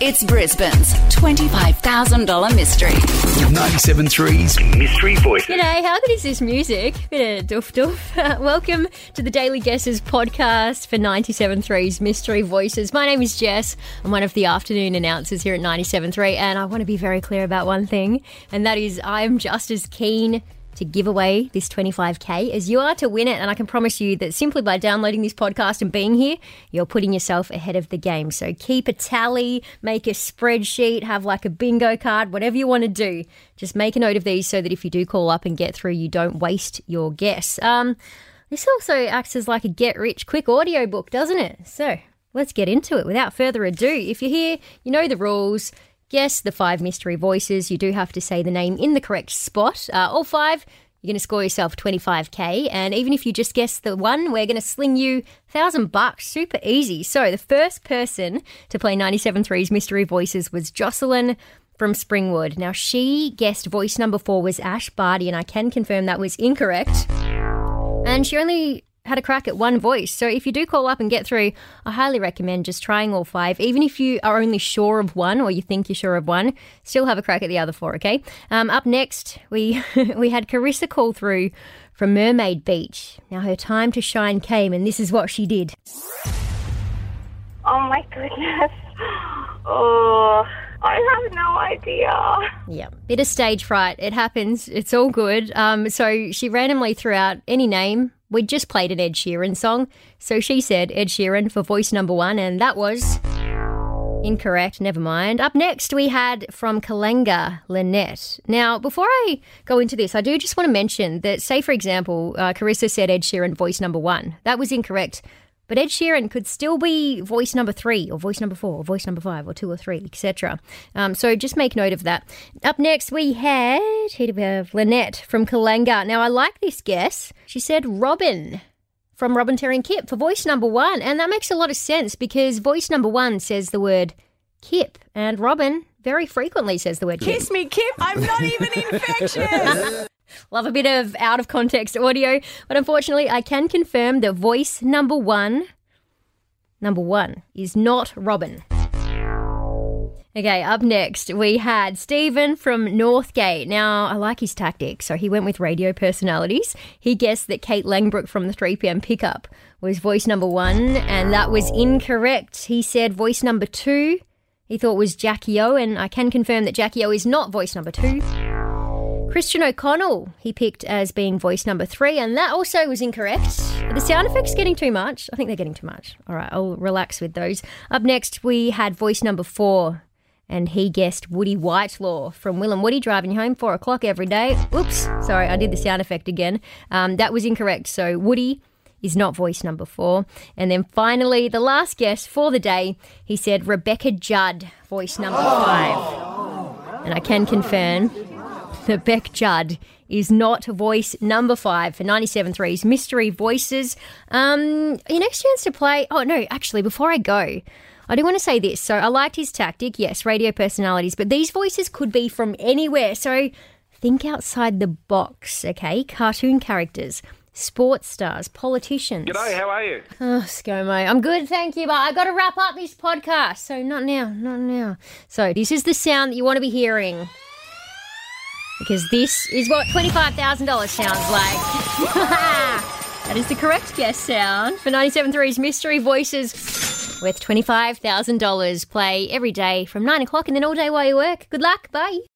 It's Brisbane's $25,000 mystery. 97.3's Mystery Voices. G'day, how good is this music? Bit of doof doof. Uh, welcome to the Daily Guesses podcast for 97.3's Mystery Voices. My name is Jess. I'm one of the afternoon announcers here at 97.3, and I want to be very clear about one thing, and that is I am just as keen to give away this 25k as you are to win it. And I can promise you that simply by downloading this podcast and being here, you're putting yourself ahead of the game. So keep a tally, make a spreadsheet, have like a bingo card, whatever you want to do. Just make a note of these so that if you do call up and get through, you don't waste your guess. Um, this also acts as like a get rich quick audio book, doesn't it? So let's get into it without further ado. If you're here, you know the rules. Guess the five mystery voices. You do have to say the name in the correct spot. Uh, all five, you're going to score yourself 25k. And even if you just guess the one, we're going to sling you thousand bucks. Super easy. So the first person to play 97.3's mystery voices was Jocelyn from Springwood. Now she guessed voice number four was Ash Barty, and I can confirm that was incorrect. And she only had a crack at one voice. So if you do call up and get through, I highly recommend just trying all five. Even if you are only sure of one or you think you're sure of one, still have a crack at the other four, okay? Um, up next, we we had Carissa call through from Mermaid Beach. Now her time to shine came, and this is what she did. Oh my goodness. Oh, I have no idea. Yeah, bit of stage fright. It happens. It's all good. Um, so she randomly threw out any name. We just played an Ed Sheeran song, so she said Ed Sheeran for voice number one, and that was incorrect. Never mind. Up next, we had from Kallangur, Lynette. Now, before I go into this, I do just want to mention that, say for example, uh, Carissa said Ed Sheeran voice number one. That was incorrect. But Ed Sheeran could still be voice number three, or voice number four, or voice number five, or two or three, etc. Um, so just make note of that. Up next, we had here we have Lynette from Kallangur. Now, I like this guess. She said Robin from Robin Terry and Kip for voice number one, and that makes a lot of sense because voice number one says the word Kip, and Robin very frequently says the word Kip. Kiss me, Kip. I'm not even infectious. Love a bit of out of context audio, but unfortunately, I can confirm that voice number one, number one, is not Robin. Okay, up next, we had Stephen from Northgate. Now, I like his tactics, so he went with radio personalities. He guessed that Kate Langbroek from the 3pm pickup was voice number one, and that was incorrect. He said voice number two, he thought was Jackie O, and I can confirm that Jackie O is not voice number two. Christian O'Connell, he picked as being voice number three, and that also was incorrect. Are the sound effects getting too much? I think they're getting too much. All right, I'll relax with those. Up next, we had voice number four, and he guessed Woody Whitelaw from Will and Woody driving you home four o'clock every day. Oops, sorry, I did the sound effect again. Um, that was incorrect. So Woody is not voice number four. And then finally, the last guess for the day, he said Rebecca Judd, voice number five. And I can confirm that Beck Judd is not voice number five for 97.3's Mystery Voices. Um, your next chance to play. Oh, no, actually, before I go, I do want to say this. So I liked his tactic. Yes, radio personalities, but these voices could be from anywhere. So think outside the box, okay? Cartoon characters. Sports stars, politicians. G'day, how are you? Oh, ScoMo. I'm good, thank you, but I got to wrap up this podcast. So not now, not now. So this is the sound that you want to be hearing because this is what $25,000 sounds like. that is the correct guess sound for 97.3's Mystery Voices worth $25,000. Play every day from 9 o'clock and then all day while you work. Good luck. Bye.